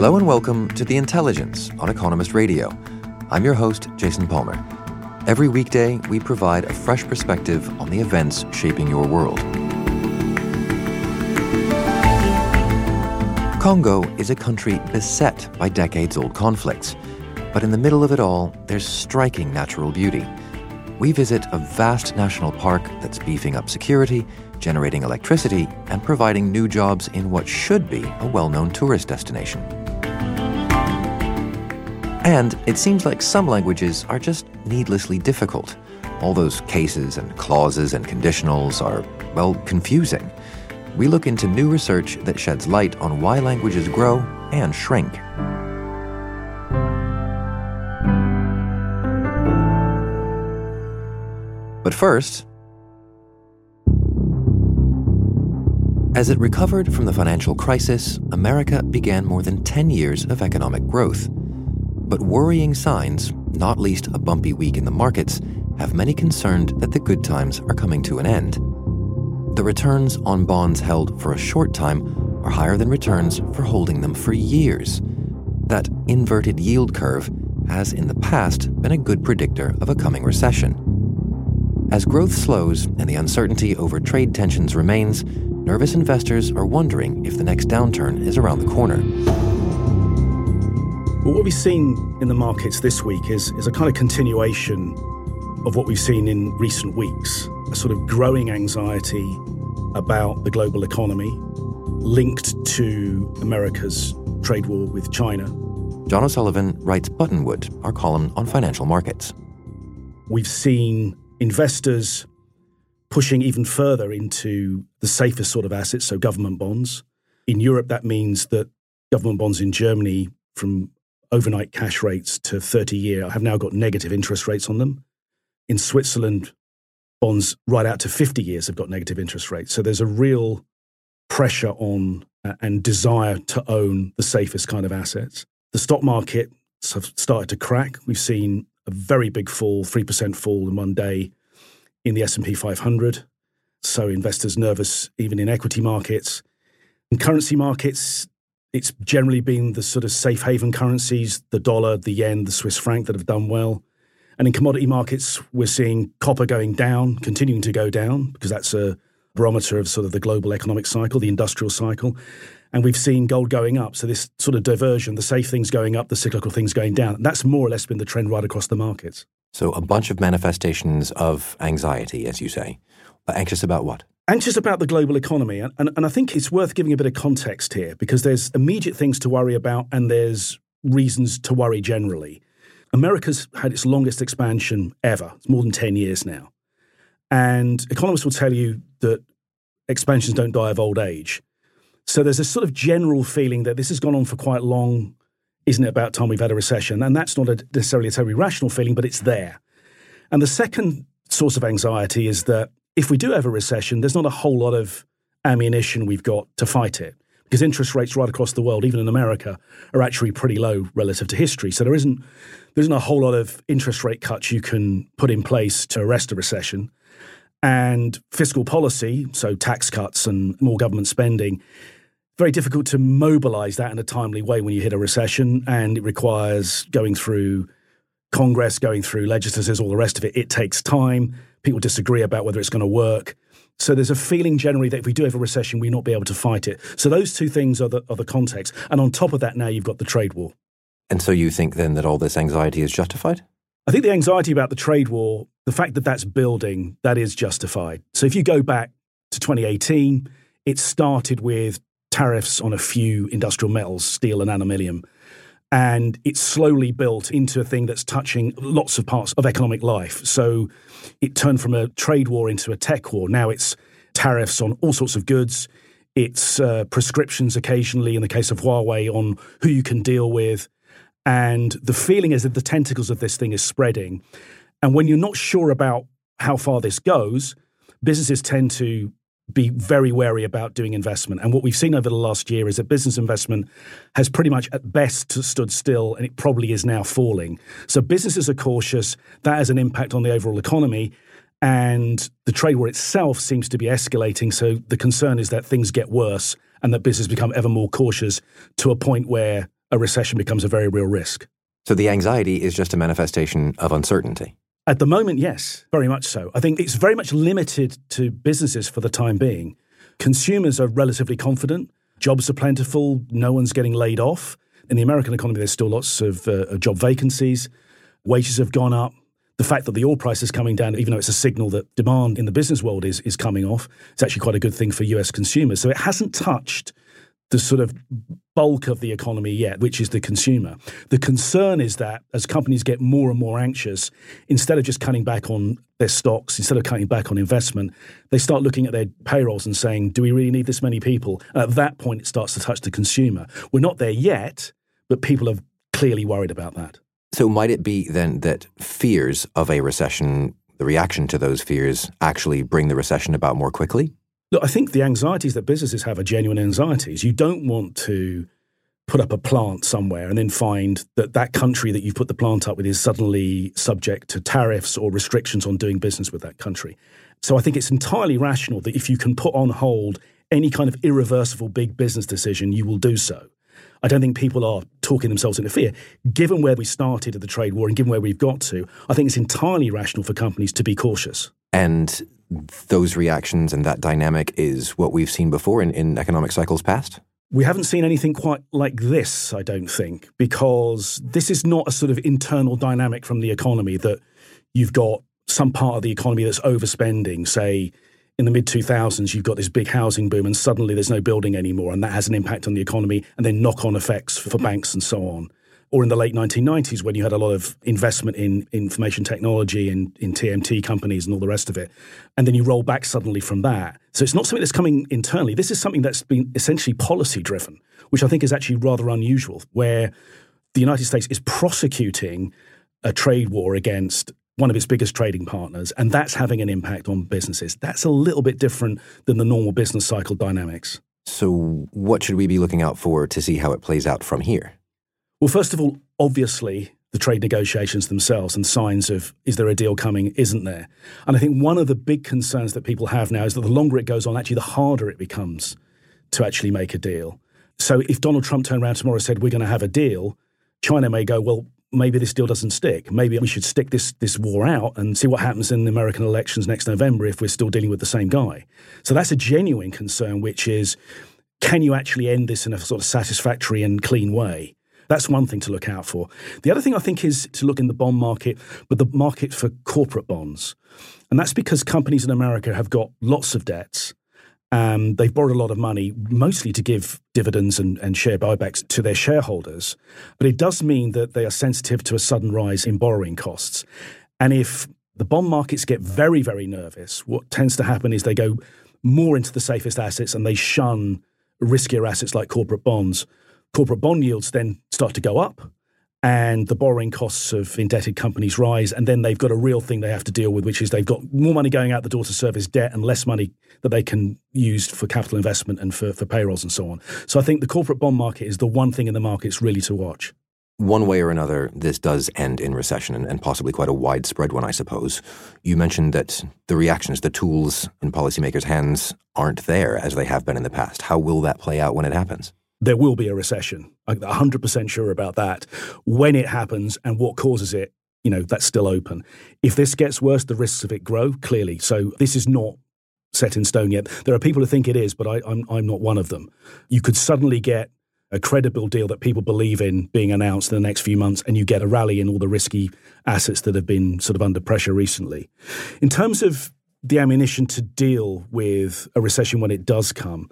Hello and welcome to The Intelligence on Economist Radio. I'm your host, Jason Palmer. Every weekday, we provide a fresh perspective on the events shaping your world. Congo is a country beset by decades old conflicts. But in the middle of it all, there's striking natural beauty. We visit a vast national park that's beefing up security, generating electricity, and providing new jobs in what should be a well known tourist destination. And it seems like some languages are just needlessly difficult. All those cases and clauses and conditionals are, well, confusing. We look into new research that sheds light on why languages grow and shrink. But first, as it recovered from the financial crisis, America began more than 10 years of economic growth. But worrying signs, not least a bumpy week in the markets, have many concerned that the good times are coming to an end. The returns on bonds held for a short time are higher than returns for holding them for years. That inverted yield curve has in the past been a good predictor of a coming recession. As growth slows and the uncertainty over trade tensions remains, nervous investors are wondering if the next downturn is around the corner. Well, what we've seen in the markets this week is, is a kind of continuation of what we've seen in recent weeks a sort of growing anxiety about the global economy linked to America's trade war with China. John O'Sullivan writes Buttonwood, our column on financial markets. We've seen investors pushing even further into the safest sort of assets, so government bonds. In Europe, that means that government bonds in Germany, from overnight cash rates to 30 year, have now got negative interest rates on them. In Switzerland, bonds right out to 50 years have got negative interest rates. So there's a real pressure on uh, and desire to own the safest kind of assets. The stock market have started to crack. We've seen a very big fall, 3% fall in one day in the S&P 500. So investors nervous even in equity markets. In currency markets, it's generally been the sort of safe haven currencies, the dollar, the yen, the Swiss franc that have done well. And in commodity markets, we're seeing copper going down, continuing to go down, because that's a barometer of sort of the global economic cycle, the industrial cycle. And we've seen gold going up. So this sort of diversion, the safe things going up, the cyclical things going down. That's more or less been the trend right across the markets. So a bunch of manifestations of anxiety, as you say. Anxious about what? Anxious about the global economy. And, and, and I think it's worth giving a bit of context here because there's immediate things to worry about and there's reasons to worry generally. America's had its longest expansion ever. It's more than 10 years now. And economists will tell you that expansions don't die of old age. So there's a sort of general feeling that this has gone on for quite long. Isn't it about time we've had a recession? And that's not a, necessarily a terribly rational feeling, but it's there. And the second source of anxiety is that if we do have a recession, there's not a whole lot of ammunition we've got to fight it because interest rates right across the world, even in America, are actually pretty low relative to history. So there isn't there isn't a whole lot of interest rate cuts you can put in place to arrest a recession. And fiscal policy, so tax cuts and more government spending, very difficult to mobilize that in a timely way when you hit a recession. And it requires going through Congress, going through legislators, all the rest of it. It takes time. People disagree about whether it's going to work. So there's a feeling generally that if we do have a recession, we not be able to fight it. So those two things are the, are the context. And on top of that, now you've got the trade war. And so you think then that all this anxiety is justified? I think the anxiety about the trade war, the fact that that's building, that is justified. So if you go back to 2018, it started with tariffs on a few industrial metals, steel and aluminium. And it's slowly built into a thing that's touching lots of parts of economic life. So it turned from a trade war into a tech war. Now it's tariffs on all sorts of goods. It's uh, prescriptions occasionally, in the case of Huawei, on who you can deal with. And the feeling is that the tentacles of this thing is spreading. And when you're not sure about how far this goes, businesses tend to be very wary about doing investment. And what we've seen over the last year is that business investment has pretty much at best stood still and it probably is now falling. So businesses are cautious. That has an impact on the overall economy. And the trade war itself seems to be escalating. So the concern is that things get worse and that businesses become ever more cautious to a point where a recession becomes a very real risk. So the anxiety is just a manifestation of uncertainty. At the moment, yes, very much so. I think it's very much limited to businesses for the time being. Consumers are relatively confident, jobs are plentiful, no one's getting laid off. In the American economy, there's still lots of uh, job vacancies, wages have gone up. The fact that the oil price is coming down, even though it's a signal that demand in the business world is, is coming off, it's actually quite a good thing for US consumers. So it hasn't touched the sort of bulk of the economy yet, which is the consumer. The concern is that as companies get more and more anxious, instead of just cutting back on their stocks, instead of cutting back on investment, they start looking at their payrolls and saying, do we really need this many people? And at that point, it starts to touch the consumer. We're not there yet, but people are clearly worried about that. So, might it be then that fears of a recession, the reaction to those fears, actually bring the recession about more quickly? Look, I think the anxieties that businesses have are genuine anxieties. You don't want to put up a plant somewhere and then find that that country that you've put the plant up with is suddenly subject to tariffs or restrictions on doing business with that country. So I think it's entirely rational that if you can put on hold any kind of irreversible big business decision, you will do so. I don't think people are talking themselves into fear. Given where we started at the trade war and given where we've got to, I think it's entirely rational for companies to be cautious. And those reactions and that dynamic is what we've seen before in, in economic cycles past? We haven't seen anything quite like this, I don't think, because this is not a sort of internal dynamic from the economy that you've got some part of the economy that's overspending, say in the mid 2000s, you've got this big housing boom, and suddenly there's no building anymore, and that has an impact on the economy, and then knock on effects for banks and so on or in the late 1990s when you had a lot of investment in information technology and in TMT companies and all the rest of it. And then you roll back suddenly from that. So it's not something that's coming internally. This is something that's been essentially policy driven, which I think is actually rather unusual, where the United States is prosecuting a trade war against one of its biggest trading partners, and that's having an impact on businesses. That's a little bit different than the normal business cycle dynamics. So, what should we be looking out for to see how it plays out from here? Well, first of all, obviously, the trade negotiations themselves and signs of is there a deal coming, isn't there? And I think one of the big concerns that people have now is that the longer it goes on, actually, the harder it becomes to actually make a deal. So if Donald Trump turned around tomorrow and said, we're going to have a deal, China may go, well, maybe this deal doesn't stick. Maybe we should stick this, this war out and see what happens in the American elections next November if we're still dealing with the same guy. So that's a genuine concern, which is can you actually end this in a sort of satisfactory and clean way? That's one thing to look out for. The other thing I think is to look in the bond market, but the market for corporate bonds. And that's because companies in America have got lots of debts. Um, they've borrowed a lot of money, mostly to give dividends and, and share buybacks to their shareholders. But it does mean that they are sensitive to a sudden rise in borrowing costs. And if the bond markets get very, very nervous, what tends to happen is they go more into the safest assets and they shun riskier assets like corporate bonds corporate bond yields then start to go up and the borrowing costs of indebted companies rise, and then they've got a real thing they have to deal with, which is they've got more money going out the door to service debt and less money that they can use for capital investment and for, for payrolls and so on. So I think the corporate bond market is the one thing in the markets really to watch. One way or another, this does end in recession and, and possibly quite a widespread one, I suppose. You mentioned that the reactions, the tools in policymakers' hands aren't there as they have been in the past. How will that play out when it happens? There will be a recession. I'm 100% sure about that. When it happens and what causes it, you know, that's still open. If this gets worse, the risks of it grow, clearly. So this is not set in stone yet. There are people who think it is, but I, I'm, I'm not one of them. You could suddenly get a credible deal that people believe in being announced in the next few months, and you get a rally in all the risky assets that have been sort of under pressure recently. In terms of the ammunition to deal with a recession when it does come,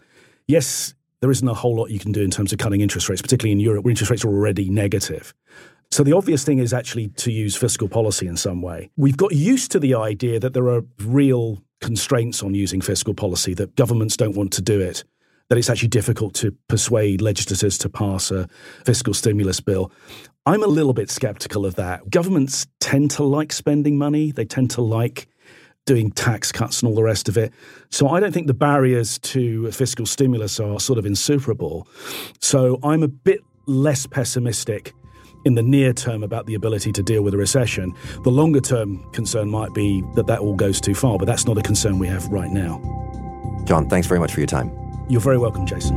yes, there isn't a whole lot you can do in terms of cutting interest rates, particularly in Europe where interest rates are already negative. So the obvious thing is actually to use fiscal policy in some way. We've got used to the idea that there are real constraints on using fiscal policy, that governments don't want to do it, that it's actually difficult to persuade legislators to pass a fiscal stimulus bill. I'm a little bit skeptical of that. Governments tend to like spending money, they tend to like doing tax cuts and all the rest of it. So I don't think the barriers to fiscal stimulus are sort of insuperable. So I'm a bit less pessimistic in the near term about the ability to deal with a recession. The longer term concern might be that that all goes too far, but that's not a concern we have right now. John, thanks very much for your time. You're very welcome, Jason.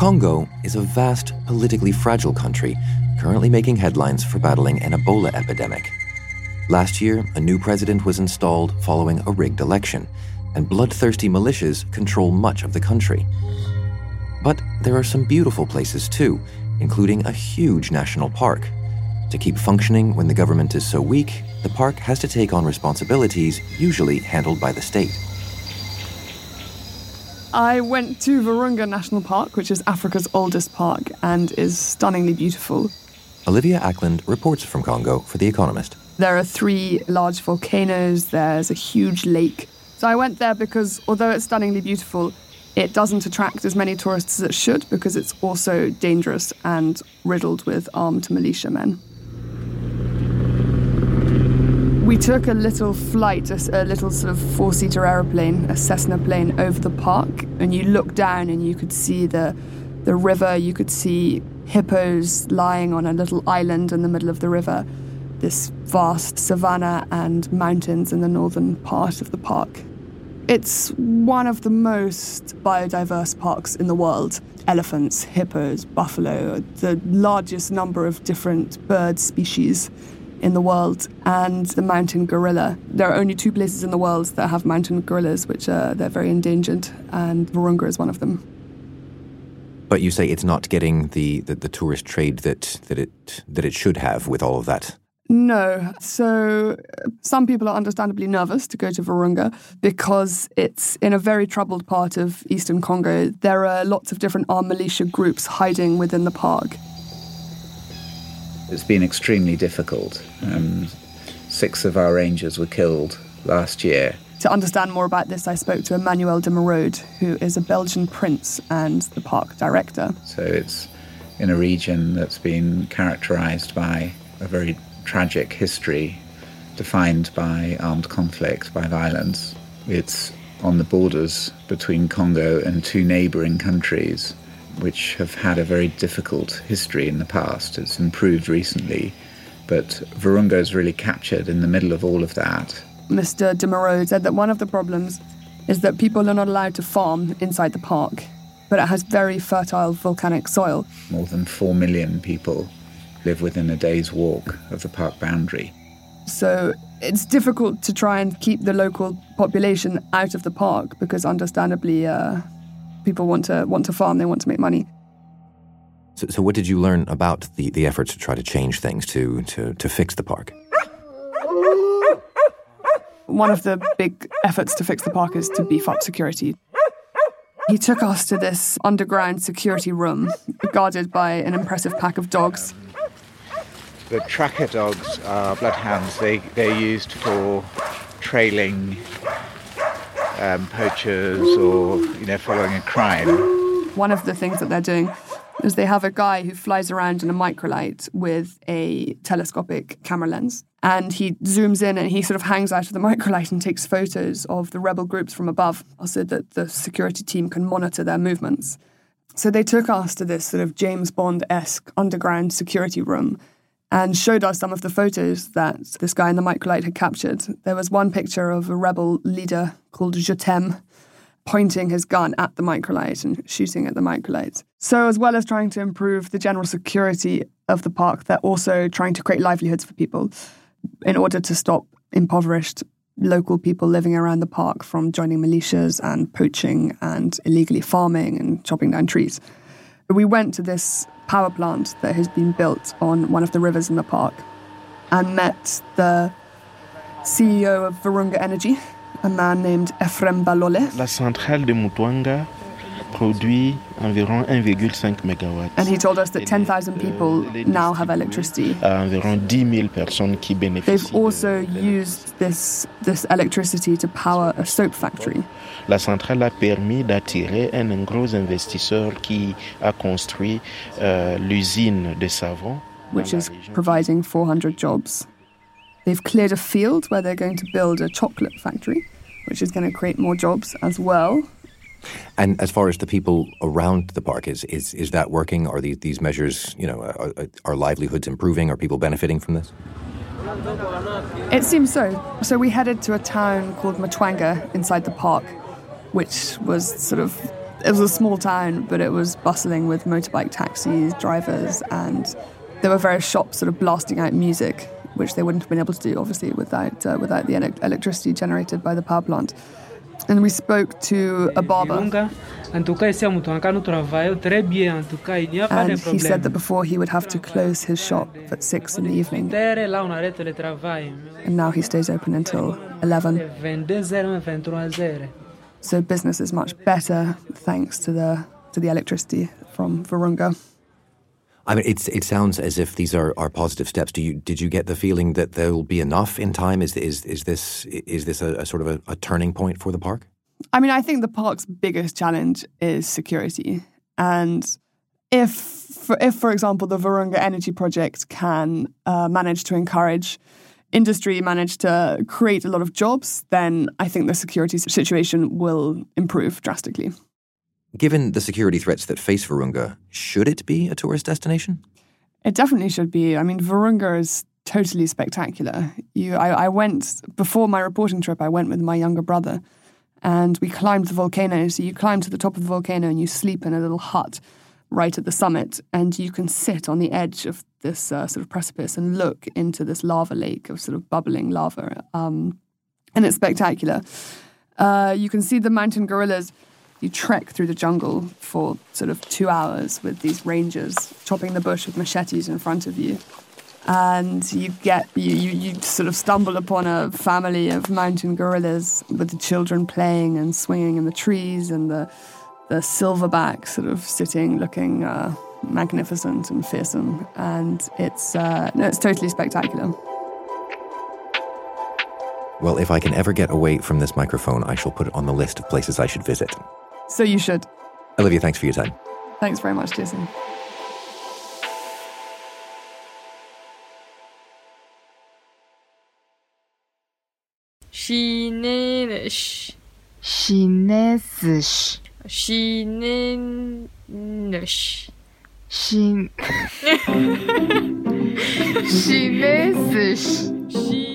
Congo is a vast, politically fragile country currently making headlines for battling an Ebola epidemic. Last year, a new president was installed following a rigged election, and bloodthirsty militias control much of the country. But there are some beautiful places too, including a huge national park. To keep functioning when the government is so weak, the park has to take on responsibilities usually handled by the state. I went to Virunga National Park, which is Africa's oldest park and is stunningly beautiful. Olivia Acland reports from Congo for The Economist. There are three large volcanoes, there's a huge lake. So I went there because, although it's stunningly beautiful, it doesn't attract as many tourists as it should because it's also dangerous and riddled with armed militiamen. We took a little flight, a, a little sort of four seater aeroplane, a Cessna plane, over the park, and you look down and you could see the, the river, you could see hippos lying on a little island in the middle of the river, this vast savanna and mountains in the northern part of the park. It's one of the most biodiverse parks in the world. Elephants, hippos, buffalo, the largest number of different bird species in the world, and the mountain gorilla. There are only two places in the world that have mountain gorillas, which are they're very endangered, and Virunga is one of them. But you say it's not getting the, the, the tourist trade that, that it that it should have with all of that. No. So some people are understandably nervous to go to Virunga because it's in a very troubled part of eastern Congo. There are lots of different armed militia groups hiding within the park. It's been extremely difficult. Um, six of our rangers were killed last year. To understand more about this, I spoke to Emmanuel de Merode, who is a Belgian prince and the park director. So it's in a region that's been characterized by a very tragic history defined by armed conflict, by violence. It's on the borders between Congo and two neighboring countries which have had a very difficult history in the past. It's improved recently, but Virunga is really captured in the middle of all of that. Mr. de Merode said that one of the problems is that people are not allowed to farm inside the park, but it has very fertile volcanic soil. More than 4 million people live within a day's walk of the park boundary. So it's difficult to try and keep the local population out of the park because, understandably, uh, people want to want to farm, they want to make money. So, so what did you learn about the, the efforts to try to change things to, to, to fix the park? One of the big efforts to fix the park is to beef up security. He took us to this underground security room, guarded by an impressive pack of dogs. The tracker dogs are bloodhounds. They, they're used for trailing um, poachers or you know following a crime. One of the things that they're doing is they have a guy who flies around in a microlight with a telescopic camera lens. And he zooms in and he sort of hangs out of the microlight and takes photos of the rebel groups from above so that the security team can monitor their movements. So they took us to this sort of James Bond esque underground security room and showed us some of the photos that this guy in the microlight had captured. There was one picture of a rebel leader called t'aime pointing his gun at the microlight and shooting at the microlight. So, as well as trying to improve the general security of the park, they're also trying to create livelihoods for people in order to stop impoverished local people living around the park from joining militias and poaching and illegally farming and chopping down trees. We went to this power plant that has been built on one of the rivers in the park and met the CEO of Virunga Energy, a man named Ephraim Balole. La centrale de Mutwanga produit environ 1,5 MW. And he told us that 10,000 euh, people now have electricity. Environ 10 000 personnes qui bénéficient. They've also used this, this electricity to power a soap factory. La centrale a permis d'attirer un gros investisseur qui a construit euh, l'usine de savon. Which is providing 400 jobs. They've cleared a field where they're going to build a chocolate factory, which is going to create more jobs as well. And as far as the people around the park, is is, is that working? Are these, these measures, you know, are, are livelihoods improving? Are people benefiting from this? It seems so. So we headed to a town called Mutwanga inside the park, which was sort of it was a small town, but it was bustling with motorbike taxis, drivers, and there were various shops sort of blasting out music which they wouldn't have been able to do, obviously, without uh, without the electricity generated by the power plant. And we spoke to a barber. And he said that before he would have to close his shop at 6 in the evening. And now he stays open until 11. So business is much better thanks to the, to the electricity from Virunga. I mean, it's, it sounds as if these are, are positive steps. Do you did you get the feeling that there will be enough in time? Is is is this is this a, a sort of a, a, turning point for the park? I mean, I think the park's biggest challenge is security, and if for, if for example the Virunga Energy Project can uh, manage to encourage industry, manage to create a lot of jobs, then I think the security situation will improve drastically. Given the security threats that face Virunga, should it be a tourist destination? It definitely should be. I mean, Virunga is totally spectacular. You, I, I went before my reporting trip. I went with my younger brother, and we climbed the volcano. So you climb to the top of the volcano and you sleep in a little hut right at the summit, and you can sit on the edge of this uh, sort of precipice and look into this lava lake of sort of bubbling lava, um, and it's spectacular. Uh, you can see the mountain gorillas you trek through the jungle for sort of two hours with these rangers chopping the bush with machetes in front of you. And you get you, you, you sort of stumble upon a family of mountain gorillas with the children playing and swinging in the trees and the the silverback sort of sitting looking uh, magnificent and fearsome. And it's uh, no, it's totally spectacular. Well, if I can ever get away from this microphone, I shall put it on the list of places I should visit. So you should. Olivia, thanks for your time. Thanks very much, Jason. Chinesisch. Chinesisch. Chinesisch. Chin Chinesisch.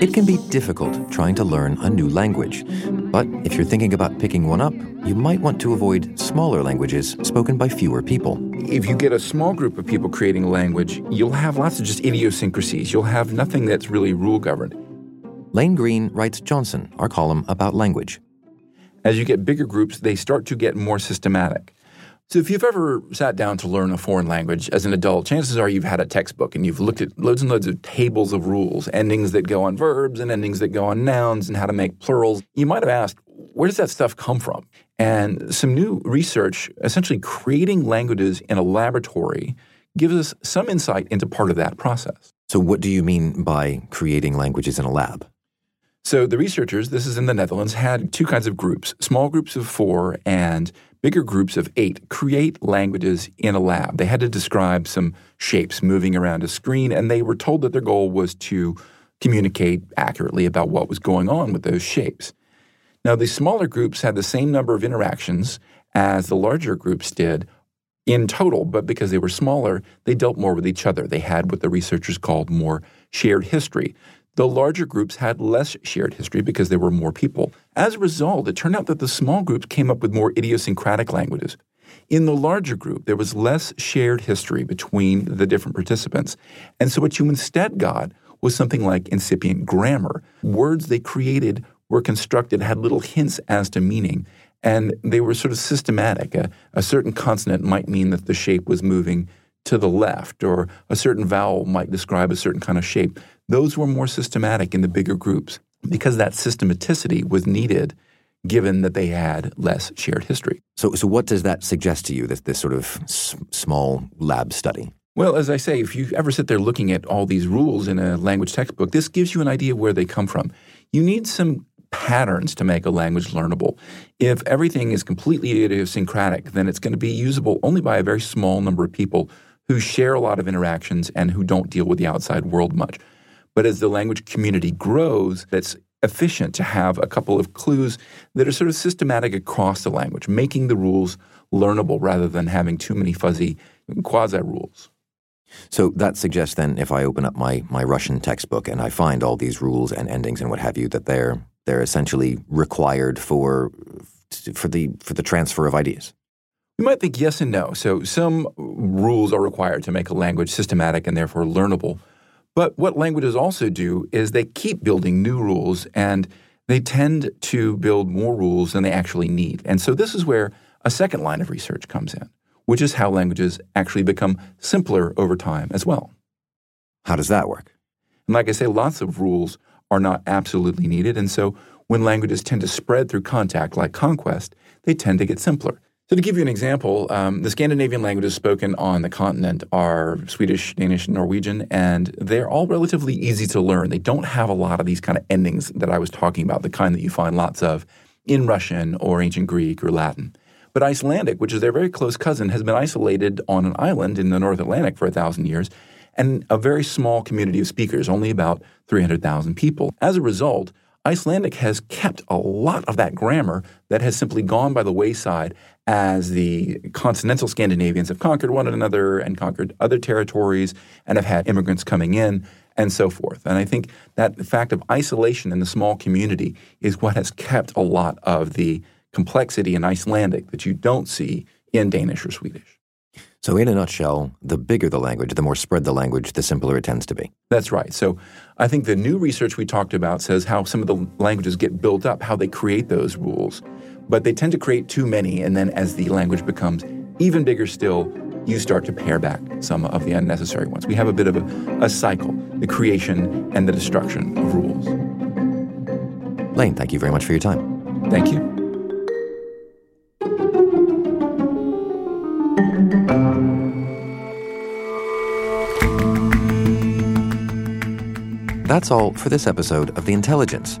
It can be difficult trying to learn a new language. But if you're thinking about picking one up, you might want to avoid smaller languages spoken by fewer people. If you get a small group of people creating a language, you'll have lots of just idiosyncrasies. You'll have nothing that's really rule governed. Lane Greene writes Johnson, our column about language. As you get bigger groups, they start to get more systematic. So, if you've ever sat down to learn a foreign language as an adult, chances are you've had a textbook and you've looked at loads and loads of tables of rules, endings that go on verbs and endings that go on nouns and how to make plurals. You might have asked, where does that stuff come from? And some new research, essentially creating languages in a laboratory, gives us some insight into part of that process. So, what do you mean by creating languages in a lab? So, the researchers, this is in the Netherlands, had two kinds of groups small groups of four and bigger groups of eight create languages in a lab. They had to describe some shapes moving around a screen, and they were told that their goal was to communicate accurately about what was going on with those shapes. Now, the smaller groups had the same number of interactions as the larger groups did, in total, but because they were smaller, they dealt more with each other. They had what the researchers called more shared history. The larger groups had less shared history because there were more people. As a result, it turned out that the small groups came up with more idiosyncratic languages. In the larger group, there was less shared history between the different participants. And so what you instead got was something like incipient grammar. Words they created were constructed, had little hints as to meaning, and they were sort of systematic. A, a, certain consonant might mean that the shape was moving to the left, or a certain vowel might describe a certain kind of shape. Those were more systematic in the bigger groups because that systematicity was needed given that they had less shared history. So, so what does that suggest to you, this, this sort of s- small lab study? Well, as I say, if you ever sit there looking at all these rules in a language textbook, this gives you an idea where they come from. You need some patterns to make a language learnable. If everything is completely idiosyncratic, then it's going to be usable only by a very small number of people who share a lot of interactions and who don't deal with the outside world much. But as the language community grows, that's efficient to have a couple of clues that are sort of systematic across the language, making the rules learnable rather than having too many fuzzy quasi rules. So that suggests then, if I open up my, my Russian textbook and I find all these rules and endings and what have you, that they're they're essentially required for for the for the transfer of ideas. You might think yes and no. So some rules are required to make a language systematic and therefore learnable. But what languages also do is they keep building new rules and they tend to build more rules than they actually need. And so this is where a second line of research comes in, which is how languages actually become simpler over time as well. How does that work? And like I say, lots of rules are not absolutely needed. And so when languages tend to spread through contact, like conquest, they tend to get simpler. So, to give you an example, um, the Scandinavian languages spoken on the continent are Swedish, Danish, and Norwegian, and they're all relatively easy to learn. They don't have a lot of these kind of endings that I was talking about, the kind that you find lots of in Russian or ancient Greek or Latin. But Icelandic, which is their very close cousin, has been isolated on an island in the North Atlantic for a thousand years, and a very small community of speakers, only about 300,000 people. As a result, Icelandic has kept a lot of that grammar that has simply gone by the wayside as the continental Scandinavians have conquered one another and conquered other territories and have had immigrants coming in and so forth. And I think that the fact of isolation in the small community is what has kept a lot of the complexity in Icelandic that you don't see in Danish or Swedish. So, in a nutshell, the bigger the language, the more spread the language, the simpler it tends to be. That's right. So, I think the new research we talked about says how some of the languages get built up, how they create those rules. But they tend to create too many, and then as the language becomes even bigger still, you start to pare back some of the unnecessary ones. We have a bit of a, a cycle the creation and the destruction of rules. Lane, thank you very much for your time. Thank you. That's all for this episode of The Intelligence.